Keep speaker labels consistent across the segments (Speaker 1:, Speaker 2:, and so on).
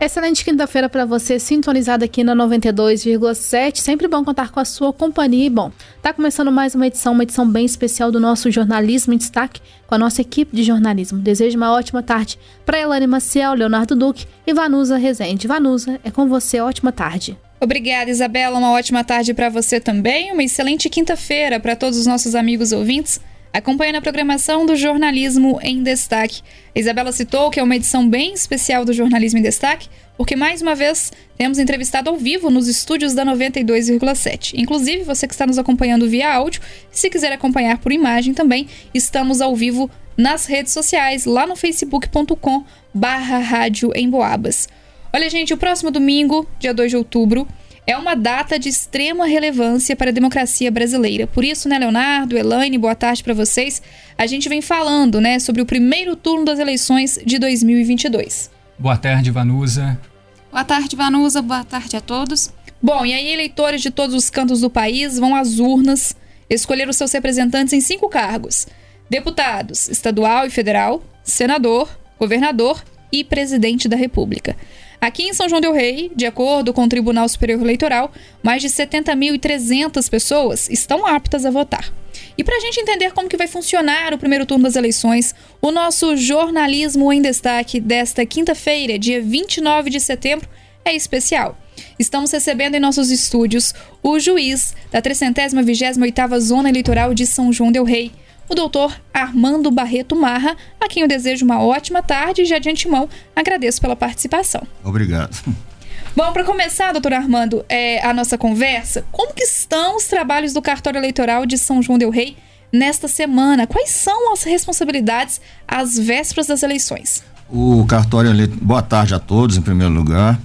Speaker 1: Excelente quinta-feira para você, sintonizado aqui na 92,7. Sempre bom contar com a sua companhia. E bom, tá começando mais uma edição, uma edição bem especial do nosso Jornalismo em Destaque com a nossa equipe de jornalismo. Desejo uma ótima tarde para Elane Maciel, Leonardo Duque e Vanusa Rezende. Vanusa, é com você, ótima tarde.
Speaker 2: Obrigada, Isabela. Uma ótima tarde para você também. Uma excelente quinta-feira para todos os nossos amigos ouvintes acompanhando a programação do Jornalismo em Destaque. A Isabela citou que é uma edição bem especial do Jornalismo em Destaque, porque mais uma vez temos entrevistado ao vivo nos estúdios da 92,7. Inclusive, você que está nos acompanhando via áudio, se quiser acompanhar por imagem também, estamos ao vivo nas redes sociais, lá no facebook.com barra rádio. Olha, gente, o próximo domingo, dia 2 de outubro, é uma data de extrema relevância para a democracia brasileira. Por isso, né, Leonardo, Elaine, boa tarde para vocês. A gente vem falando, né, sobre o primeiro turno das eleições de 2022.
Speaker 3: Boa tarde, Vanusa.
Speaker 4: Boa tarde, Vanusa. Boa tarde a todos.
Speaker 2: Bom, e aí eleitores de todos os cantos do país vão às urnas escolher os seus representantes em cinco cargos: deputados estadual e federal, senador, governador e presidente da República. Aqui em São João Del Rei, de acordo com o Tribunal Superior Eleitoral, mais de 70.300 pessoas estão aptas a votar. E para a gente entender como que vai funcionar o primeiro turno das eleições, o nosso jornalismo em destaque desta quinta-feira, dia 29 de setembro, é especial. Estamos recebendo em nossos estúdios o juiz da 328ª Zona Eleitoral de São João Del Rei, o doutor Armando Barreto Marra, a quem eu desejo uma ótima tarde e já de antemão agradeço pela participação.
Speaker 5: Obrigado.
Speaker 2: Bom, para começar, doutor Armando, é, a nossa conversa, como que estão os trabalhos do cartório eleitoral de São João del Rei nesta semana? Quais são as responsabilidades às vésperas das eleições?
Speaker 5: O cartório eleitoral... Boa tarde a todos, em primeiro lugar.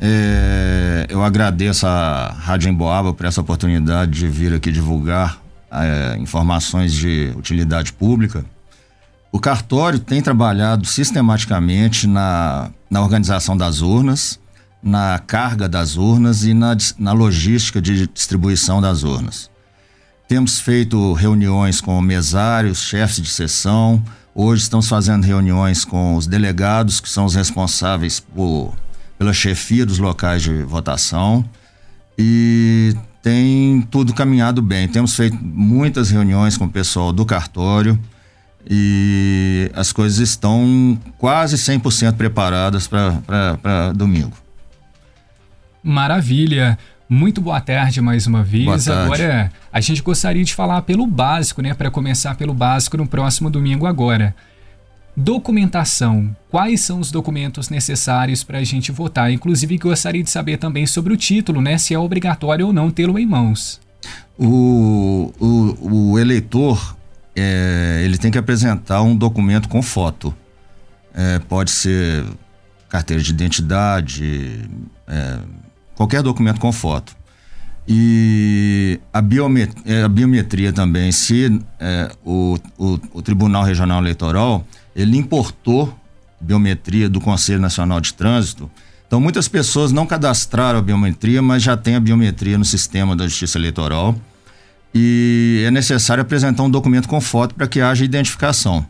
Speaker 5: É, eu agradeço a Rádio Emboaba por essa oportunidade de vir aqui divulgar é, informações de utilidade pública, o cartório tem trabalhado sistematicamente na, na organização das urnas, na carga das urnas e na, na logística de distribuição das urnas. Temos feito reuniões com mesários, chefes de sessão. Hoje estamos fazendo reuniões com os delegados, que são os responsáveis por, pela chefia dos locais de votação. E tem tudo caminhado bem. Temos feito muitas reuniões com o pessoal do cartório e as coisas estão quase 100% preparadas para domingo.
Speaker 3: Maravilha. Muito boa tarde mais uma vez. Agora, a gente gostaria de falar pelo básico, né? Para começar pelo básico no próximo domingo agora. Documentação. Quais são os documentos necessários para a gente votar? Inclusive, gostaria de saber também sobre o título, né? Se é obrigatório ou não tê-lo em mãos.
Speaker 5: O, o, o eleitor é, ele tem que apresentar um documento com foto. É, pode ser carteira de identidade, é, qualquer documento com foto. E a biometria, é, a biometria também, se é, o, o, o Tribunal Regional Eleitoral ele importou biometria do Conselho Nacional de Trânsito. Então, muitas pessoas não cadastraram a biometria, mas já tem a biometria no sistema da Justiça Eleitoral. E é necessário apresentar um documento com foto para que haja identificação.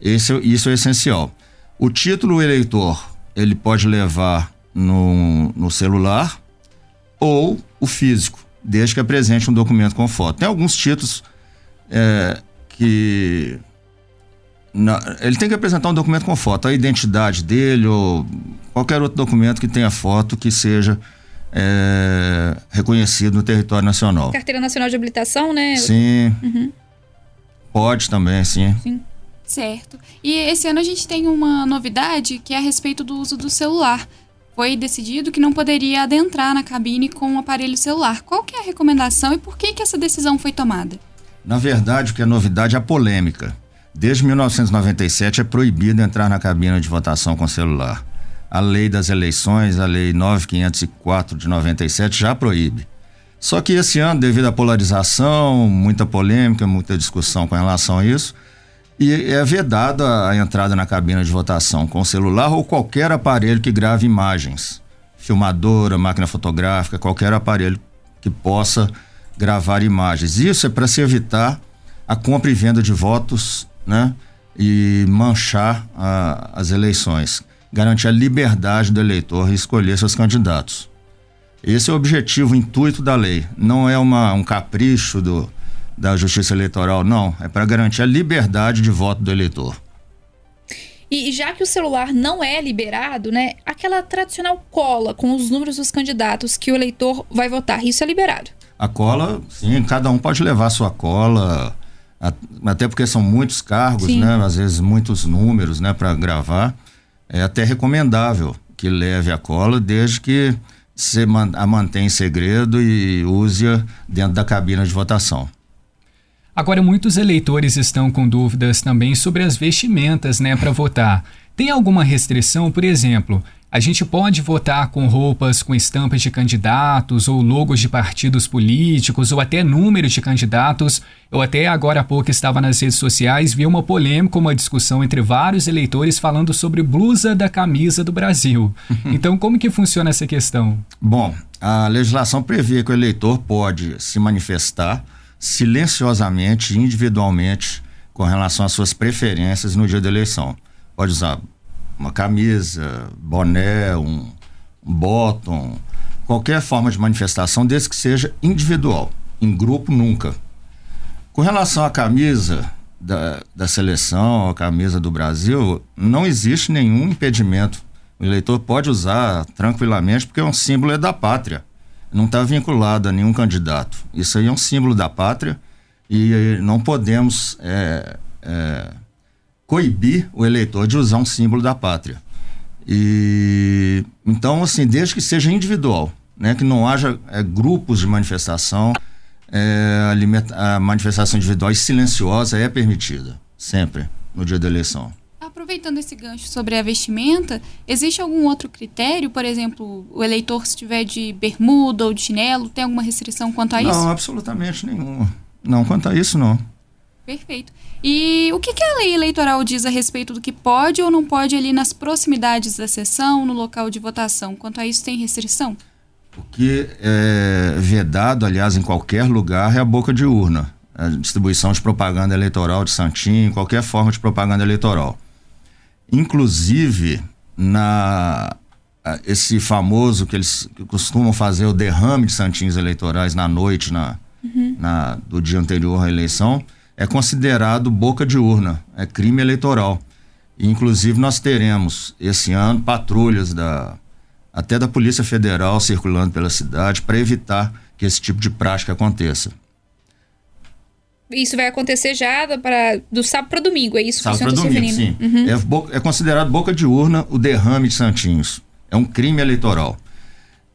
Speaker 5: Esse, isso é essencial. O título eleitor ele pode levar no, no celular ou o físico, desde que apresente um documento com foto. Tem alguns títulos é, que ele tem que apresentar um documento com foto, a identidade dele ou qualquer outro documento que tenha foto que seja é, reconhecido no território nacional.
Speaker 2: Carteira Nacional de Habilitação, né?
Speaker 5: Sim. Uhum. Pode também, sim. Sim.
Speaker 4: Certo. E esse ano a gente tem uma novidade que é a respeito do uso do celular. Foi decidido que não poderia adentrar na cabine com o um aparelho celular. Qual que é a recomendação e por que, que essa decisão foi tomada?
Speaker 5: Na verdade, o que é novidade é a polêmica. Desde 1997 é proibido entrar na cabina de votação com celular. A lei das eleições, a lei 9504 de 97 já proíbe. Só que esse ano, devido à polarização, muita polêmica, muita discussão com relação a isso, e é vedada a entrada na cabina de votação com celular ou qualquer aparelho que grave imagens, filmadora, máquina fotográfica, qualquer aparelho que possa gravar imagens. Isso é para se evitar a compra e venda de votos né? E manchar a, as eleições. garantir a liberdade do eleitor escolher seus candidatos. Esse é o objetivo, o intuito da lei. Não é uma, um capricho do, da Justiça Eleitoral, não. É para garantir a liberdade de voto do eleitor.
Speaker 2: E já que o celular não é liberado, né, aquela tradicional cola com os números dos candidatos que o eleitor vai votar, isso é liberado?
Speaker 5: A cola, sim, cada um pode levar sua cola, até porque são muitos cargos, sim. né, às vezes muitos números, né, para gravar. É até recomendável que leve a cola, desde que você a mantém em segredo e use-a dentro da cabina de votação.
Speaker 3: Agora, muitos eleitores estão com dúvidas também sobre as vestimentas né, para votar. Tem alguma restrição, por exemplo? A gente pode votar com roupas com estampas de candidatos ou logos de partidos políticos ou até números de candidatos. Eu até agora há pouco estava nas redes sociais, vi uma polêmica, uma discussão entre vários eleitores falando sobre blusa da camisa do Brasil. Então, como que funciona essa questão?
Speaker 5: Bom, a legislação prevê que o eleitor pode se manifestar silenciosamente, individualmente, com relação às suas preferências no dia da eleição. Pode usar uma camisa, boné, um, um bottom, qualquer forma de manifestação, desde que seja individual. Em grupo, nunca. Com relação à camisa da, da seleção, a camisa do Brasil, não existe nenhum impedimento. O eleitor pode usar tranquilamente, porque é um símbolo é da pátria. Não está vinculado a nenhum candidato. Isso aí é um símbolo da pátria e não podemos é, é, coibir o eleitor de usar um símbolo da pátria. E então, assim, desde que seja individual, né, que não haja é, grupos de manifestação, é, a, a manifestação individual e silenciosa é permitida, sempre, no dia da eleição.
Speaker 4: Aproveitando esse gancho sobre a vestimenta, existe algum outro critério? Por exemplo, o eleitor se estiver de bermuda ou de chinelo, tem alguma restrição quanto a
Speaker 5: não,
Speaker 4: isso?
Speaker 5: Não, absolutamente nenhuma. Não, quanto a isso, não.
Speaker 4: Perfeito. E o que, que, a lei eleitoral diz a respeito do que pode ou não pode ali nas proximidades da sessão, no local de votação? Quanto a isso, tem restrição?
Speaker 5: O que é vedado, aliás, em qualquer lugar é a boca de urna. A distribuição de propaganda eleitoral de santinho, qualquer forma de propaganda eleitoral. Inclusive, na esse famoso que eles costumam fazer o derrame de santinhos eleitorais na noite na, uhum. na, do dia anterior à eleição, é considerado boca de urna, é crime eleitoral. E, inclusive, nós teremos esse ano patrulhas da até da Polícia Federal circulando pela cidade para evitar que esse tipo de prática aconteça.
Speaker 2: Isso vai acontecer já para do sábado para domingo, é isso
Speaker 5: sábado que o senhor está se referindo? Sim. Uhum. É, é considerado boca de urna o derrame de santinhos. É um crime eleitoral.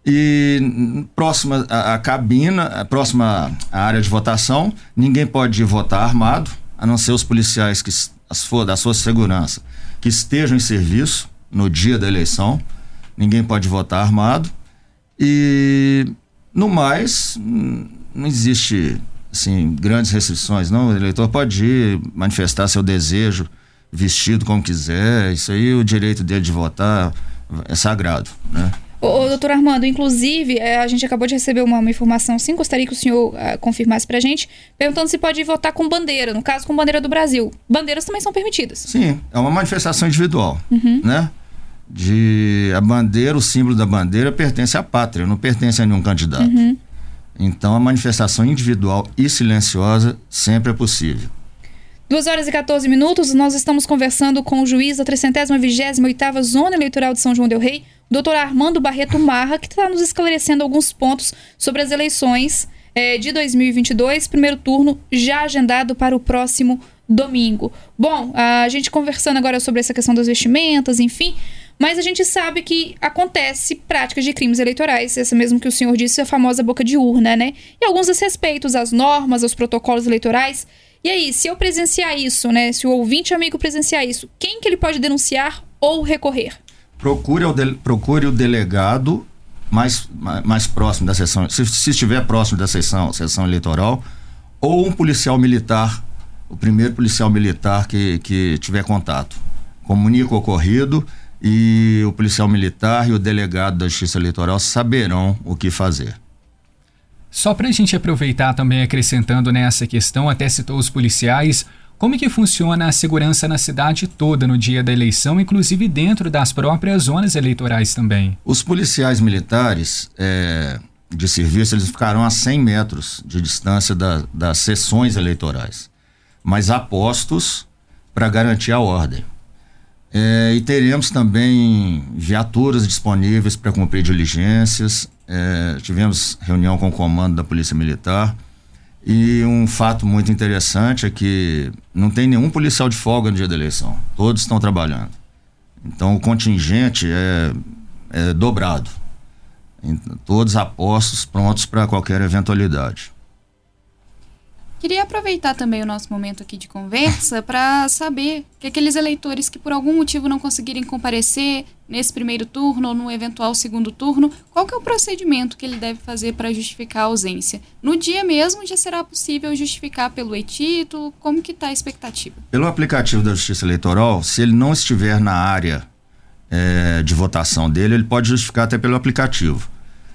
Speaker 5: E próxima a cabina, próxima à área de votação, ninguém pode votar armado, a não ser os policiais que as da sua segurança que estejam em serviço no dia da eleição. Ninguém pode votar armado. E no mais, não existe assim grandes restrições, não. O eleitor pode ir manifestar seu desejo vestido como quiser. Isso aí o direito dele de votar é sagrado, né?
Speaker 2: Ô, doutor Armando, inclusive, é, a gente acabou de receber uma, uma informação, sim, gostaria que o senhor uh, confirmasse pra gente, perguntando se pode votar com bandeira, no caso com bandeira do Brasil. Bandeiras também são permitidas.
Speaker 5: Sim, é uma manifestação individual, uhum. né? De a bandeira, o símbolo da bandeira pertence à pátria, não pertence a nenhum candidato. Uhum. Então a manifestação individual e silenciosa sempre é possível.
Speaker 2: 2 horas e 14 minutos, nós estamos conversando com o juiz da 328ª Zona Eleitoral de São João del Rei, doutor Armando Barreto Marra, que está nos esclarecendo alguns pontos sobre as eleições é, de 2022, primeiro turno já agendado para o próximo domingo. Bom, a gente conversando agora sobre essa questão das vestimentas, enfim, mas a gente sabe que acontece práticas de crimes eleitorais, essa mesmo que o senhor disse, a famosa boca de urna, né? E alguns desrespeitos às normas, aos protocolos eleitorais. E aí, se eu presenciar isso, né? Se o ouvinte amigo presenciar isso, quem que ele pode denunciar ou recorrer?
Speaker 5: Procure o, procure o delegado mais, mais, próximo da sessão, se, se estiver próximo da sessão, sessão eleitoral, ou um policial militar, o primeiro policial militar que, que tiver contato. Comunique o ocorrido e o policial militar e o delegado da Justiça Eleitoral saberão o que fazer.
Speaker 3: Só para a gente aproveitar também acrescentando nessa questão, até citou os policiais, Como é que funciona a segurança na cidade toda no dia da eleição, inclusive dentro das próprias zonas eleitorais também?
Speaker 5: Os policiais militares é, de serviço eles ficarão a 100 metros de distância da, das sessões eleitorais, mas apostos para garantir a ordem. É, e teremos também viaturas disponíveis para cumprir diligências. É, tivemos reunião com o comando da Polícia Militar. E um fato muito interessante é que não tem nenhum policial de folga no dia da eleição. Todos estão trabalhando. Então o contingente é, é dobrado. Todos apostos, prontos para qualquer eventualidade.
Speaker 4: Queria aproveitar também o nosso momento aqui de conversa para saber que aqueles eleitores que por algum motivo não conseguirem comparecer nesse primeiro turno ou no eventual segundo turno, qual que é o procedimento que ele deve fazer para justificar a ausência? No dia mesmo já será possível justificar pelo e-título? Como que está a expectativa?
Speaker 5: Pelo aplicativo da Justiça Eleitoral, se ele não estiver na área é, de votação dele, ele pode justificar até pelo aplicativo.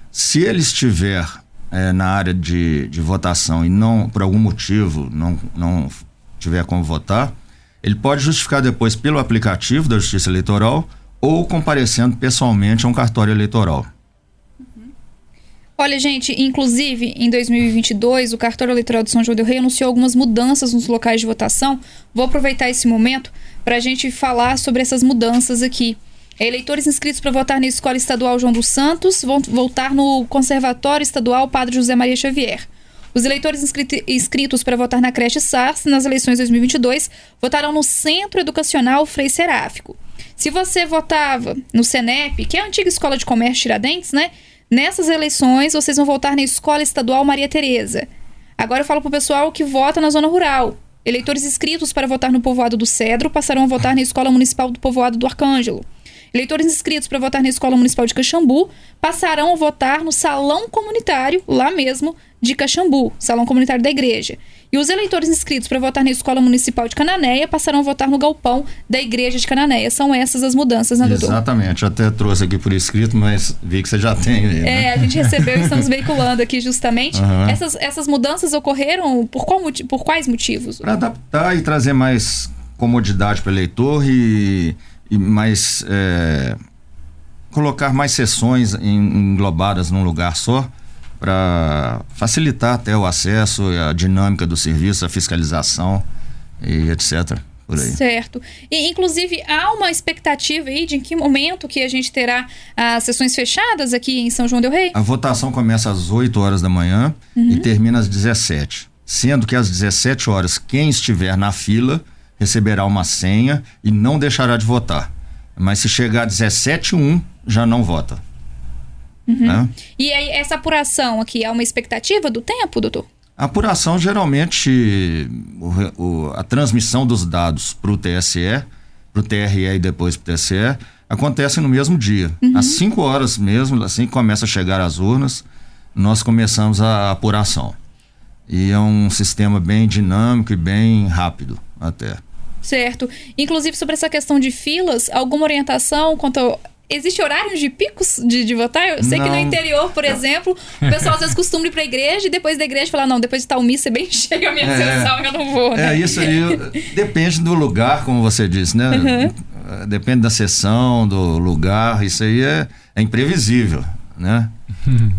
Speaker 5: Se ele estiver é, na área de, de votação e não, por algum motivo, não, não tiver como votar, ele pode justificar depois pelo aplicativo da Justiça Eleitoral ou comparecendo pessoalmente a um cartório eleitoral.
Speaker 2: Olha, gente, inclusive em 2022 o cartório eleitoral de São João del Rei anunciou algumas mudanças nos locais de votação. Vou aproveitar esse momento para a gente falar sobre essas mudanças aqui. Eleitores inscritos para votar na Escola Estadual João dos Santos vão votar no Conservatório Estadual Padre José Maria Xavier. Os eleitores inscritos para votar na creche SARS nas eleições 2022 votarão no Centro Educacional Frei Seráfico. Se você votava no CENEP, que é a antiga Escola de Comércio Tiradentes, né? Nessas eleições, vocês vão votar na Escola Estadual Maria Tereza. Agora eu falo para o pessoal que vota na zona rural. Eleitores inscritos para votar no povoado do Cedro passarão a votar na Escola Municipal do Povoado do Arcângelo. Eleitores inscritos para votar na Escola Municipal de Caxambu passarão a votar no Salão Comunitário, lá mesmo, de Caxambu, Salão Comunitário da Igreja. E os eleitores inscritos para votar na Escola Municipal de Cananéia passarão a votar no galpão da Igreja de Cananéia. São essas as mudanças, né, doutor?
Speaker 5: Exatamente. Até trouxe aqui por escrito, mas vi que você já tem.
Speaker 2: Né? É, a gente recebeu e estamos veiculando aqui justamente. Uhum. Essas, essas mudanças ocorreram por, qual, por quais motivos?
Speaker 5: Para adaptar e trazer mais comodidade para o eleitor e e mais é, colocar mais sessões englobadas num lugar só para facilitar até o acesso, a dinâmica do serviço, a fiscalização e etc. Por aí.
Speaker 2: Certo. E, inclusive, há uma expectativa aí de em que momento que a gente terá as sessões fechadas aqui em São João del Rei?
Speaker 5: A votação começa às 8 horas da manhã uhum. e termina às 17. Sendo que às 17 horas, quem estiver na fila receberá uma senha e não deixará de votar. Mas se chegar a 17,1, já não vota.
Speaker 2: Uhum. Né? E aí, essa apuração aqui é uma expectativa do tempo, doutor?
Speaker 5: A apuração, geralmente, o, o, a transmissão dos dados para o TSE, para o TRE e depois para o TSE, acontece no mesmo dia. Uhum. Às 5 horas mesmo, assim que começa a chegar as urnas, nós começamos a apuração. E é um sistema bem dinâmico e bem rápido até.
Speaker 2: Certo. Inclusive, sobre essa questão de filas, alguma orientação quanto ao Existe horários de picos de, de votar? Eu sei não. que no interior, por exemplo, o pessoal às vezes costuma ir pra igreja e depois da igreja falar, não, depois de tal missa é bem cheia a minha é, sessão, eu não vou.
Speaker 5: Né? É, isso aí depende do lugar, como você disse, né? Uhum. Depende da sessão, do lugar, isso aí é, é imprevisível, né?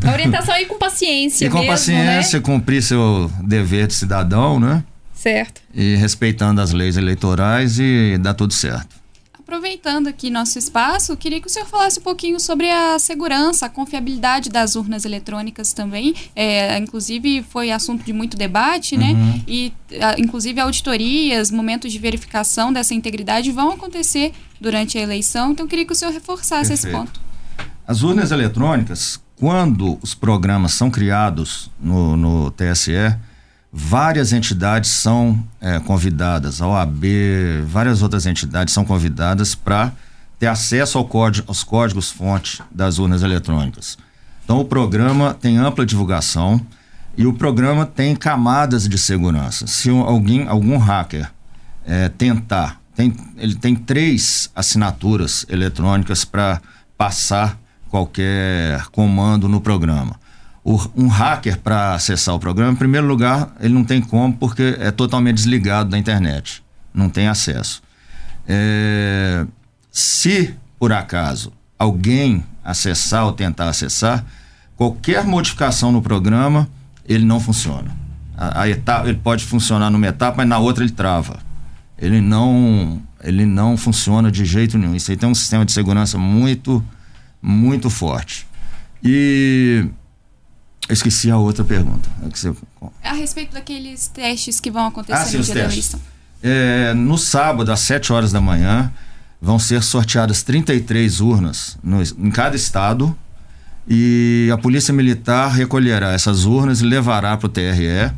Speaker 2: A orientação aí com paciência.
Speaker 5: E com
Speaker 2: mesmo,
Speaker 5: paciência,
Speaker 2: né?
Speaker 5: cumprir seu dever de cidadão, né?
Speaker 2: Certo.
Speaker 5: E respeitando as leis eleitorais e dá tudo certo.
Speaker 4: Aproveitando aqui nosso espaço, queria que o senhor falasse um pouquinho sobre a segurança, a confiabilidade das urnas eletrônicas também. É, inclusive, foi assunto de muito debate, né? Uhum. E, a, inclusive, auditorias, momentos de verificação dessa integridade vão acontecer durante a eleição. Então, queria que o senhor reforçasse Perfeito. esse ponto.
Speaker 5: As urnas eletrônicas, quando os programas são criados no, no TSE, várias entidades são é, convidadas, a OAB, várias outras entidades são convidadas para ter acesso ao código, aos códigos-fonte das urnas eletrônicas. Então, o programa tem ampla divulgação e o programa tem camadas de segurança. Se alguém, algum hacker é, tentar, tem, ele tem três assinaturas eletrônicas para passar qualquer comando no programa. Um hacker para acessar o programa, em primeiro lugar, ele não tem como porque é totalmente desligado da internet, não tem acesso. É, se por acaso alguém acessar ou tentar acessar, qualquer modificação no programa ele não funciona. A, a, etapa ele pode funcionar numa etapa, mas na outra ele trava. Ele não ele não funciona de jeito nenhum. Isso aí tem um sistema de segurança muito muito forte. E esqueci a outra pergunta.
Speaker 4: É a respeito daqueles testes que vão acontecer ah, sim, no dia testes. da eleição.
Speaker 5: É, no sábado, às 7 horas da manhã, vão ser sorteadas 33 urnas no, em cada estado e a Polícia Militar recolherá essas urnas e levará para o TRE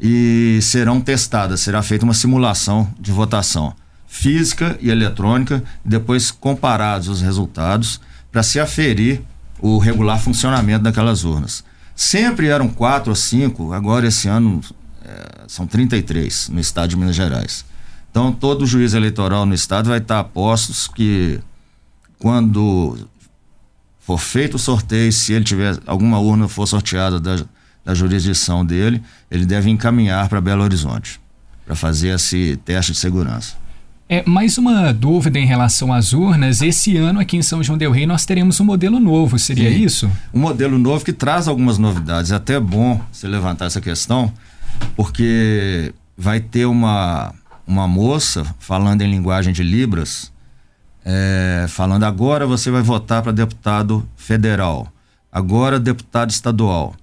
Speaker 5: e serão testadas, será feita uma simulação de votação física e eletrônica, depois comparados os resultados para se aferir o regular funcionamento daquelas urnas. Sempre eram quatro ou cinco, agora esse ano é, são 33 no estado de Minas Gerais. Então todo juiz eleitoral no estado vai estar a postos que quando for feito o sorteio, se ele tiver alguma urna for sorteada da, da jurisdição dele, ele deve encaminhar para Belo Horizonte para fazer esse teste de segurança.
Speaker 3: É, mais uma dúvida em relação às urnas. Esse ano aqui em São João del Rei nós teremos um modelo novo, seria Sim, isso?
Speaker 5: Um modelo novo que traz algumas novidades. É até bom você levantar essa questão, porque vai ter uma, uma moça falando em linguagem de Libras, é, falando agora você vai votar para deputado federal, agora deputado estadual.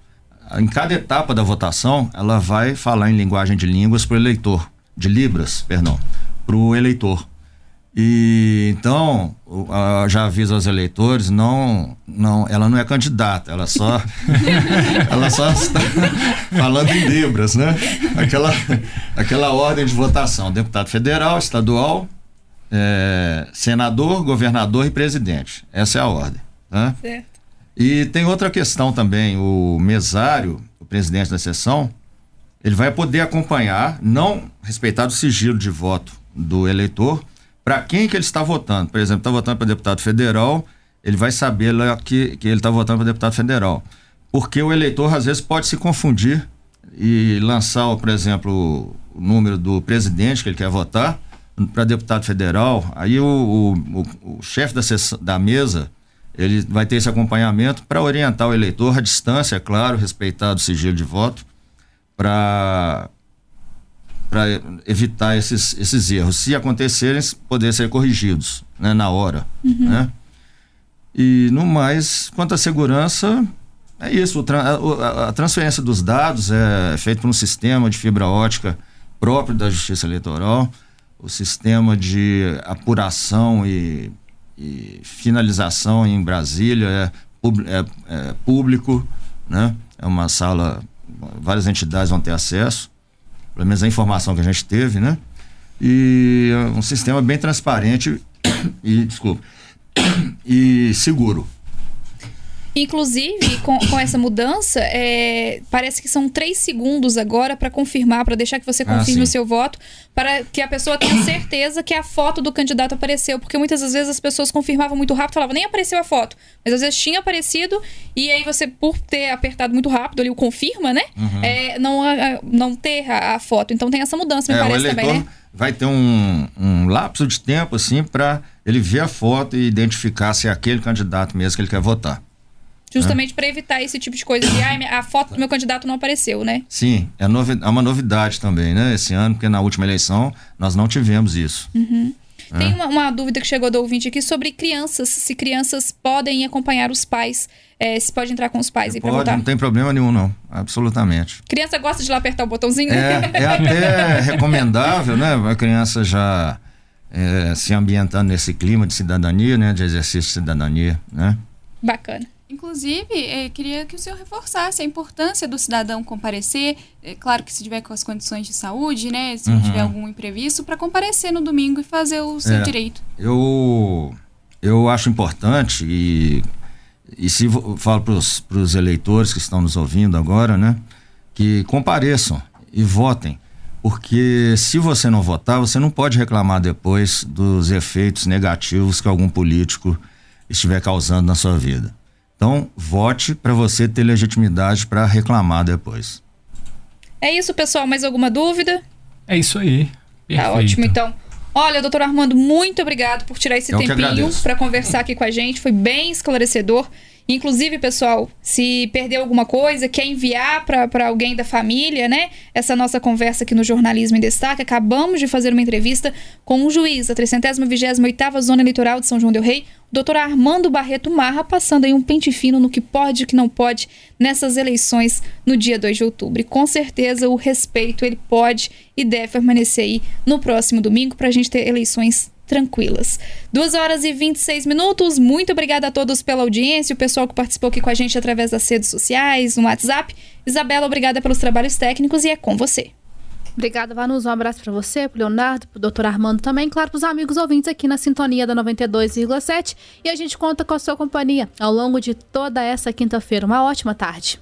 Speaker 5: Em cada etapa da votação, ela vai falar em linguagem de línguas para o eleitor, de Libras, perdão para o eleitor. E então, já aviso aos eleitores, não, não, ela não é candidata, ela só ela só está falando em libras, né? Aquela aquela ordem de votação, deputado federal, estadual, é, senador, governador e presidente. Essa é a ordem, né? Certo. E tem outra questão também, o mesário, o presidente da sessão, ele vai poder acompanhar, não respeitar o sigilo de voto do eleitor para quem que ele está votando. Por exemplo, está votando para deputado federal, ele vai saber lá que, que ele está votando para deputado federal. Porque o eleitor, às vezes, pode se confundir e lançar, por exemplo, o número do presidente que ele quer votar para deputado federal. Aí o, o, o, chefe da, da mesa ele vai ter esse acompanhamento para orientar o eleitor à distância, é claro, respeitado o sigilo de voto, para para evitar esses, esses erros. Se acontecerem, poder ser corrigidos né, na hora. Uhum. Né? E no mais, quanto à segurança, é isso. A, a, transferência dos dados é feita por um sistema de fibra ótica próprio da Justiça Eleitoral, o sistema de apuração e, e finalização em Brasília é, é, é público, né? É uma sala, várias entidades vão ter acesso pelo menos a informação que a gente teve, né? E é um sistema bem transparente e, desculpa, e seguro.
Speaker 2: Inclusive, com, com essa mudança, é, parece que são três segundos agora para confirmar, para deixar que você ah, confirme ah, o seu voto, para que a pessoa tenha certeza que a foto do candidato apareceu. Porque muitas das vezes as pessoas confirmavam muito rápido, falavam, nem apareceu a foto. Mas às vezes tinha aparecido, e aí você, por ter apertado muito rápido ali o confirma, né? Uhum. É, não, não ter a, a, foto. Então tem essa mudança, me é, parece também, né?
Speaker 5: Vai ter um, um lapso de tempo, assim, para ele ver a foto e identificar se é aquele candidato mesmo que ele quer votar.
Speaker 2: Justamente para evitar esse tipo de coisa de ah, a foto do meu candidato não apareceu, né?
Speaker 5: Sim, é, novi é uma novidade também, né? Esse ano, porque na última eleição nós não tivemos isso.
Speaker 2: Uhum. É. Tem uma, uma, dúvida que chegou do ouvinte aqui sobre crianças, se crianças podem acompanhar os pais, é, se pode entrar com os pais e
Speaker 5: Pode, não tem problema nenhum, não. Absolutamente.
Speaker 2: Criança gosta de lá apertar o botãozinho?
Speaker 5: É, é até recomendável, né? A criança já é, se ambientando nesse clima de cidadania, né? De exercício de cidadania, né?
Speaker 2: Bacana.
Speaker 4: Inclusive, eh, queria que o senhor reforçasse a importância do cidadão comparecer. É claro que se tiver com as condições de saúde, né? Se uhum. tiver algum imprevisto, para comparecer no domingo e fazer o seu é, direito.
Speaker 5: Eu, eu acho importante e, e se falo para os eleitores que estão nos ouvindo agora, né? Que compareçam e votem. Porque se você não votar, você não pode reclamar depois dos efeitos negativos que algum político estiver causando na sua vida. Então, vote para você ter legitimidade para reclamar depois.
Speaker 2: É isso, pessoal. Mais alguma dúvida?
Speaker 3: É isso aí.
Speaker 2: Perfeito. Tá ótimo, então. Olha, doutor Armando, muito obrigado por tirar esse Eu tempinho para conversar aqui com a gente. Foi bem esclarecedor. Inclusive, pessoal, se perdeu alguma coisa, quer enviar para alguém da família, né? Essa nossa conversa aqui no Jornalismo em Destaque. Acabamos de fazer uma entrevista com um juiz da 328ª Zona Litoral de São João del Rei, o doutor Armando Barreto Marra, passando aí um pente fino no que pode e que não pode nessas eleições no dia 2 de outubro. E com certeza o respeito, ele pode e deve permanecer aí no próximo domingo para a gente ter eleições tranquilas. 2 horas e 26 minutos. Muito obrigada a todos pela audiência, o pessoal que participou aqui com a gente através das redes sociais, no WhatsApp. Isabela, obrigada pelos trabalhos técnicos e é com você.
Speaker 1: Obrigada, Vanus. Um abraço para você, pro Leonardo, pro doutor Armando também, claro, pros amigos ouvintes aqui na sintonia da 92,7. E a gente conta com a sua companhia ao longo de toda essa quinta-feira. Uma ótima tarde.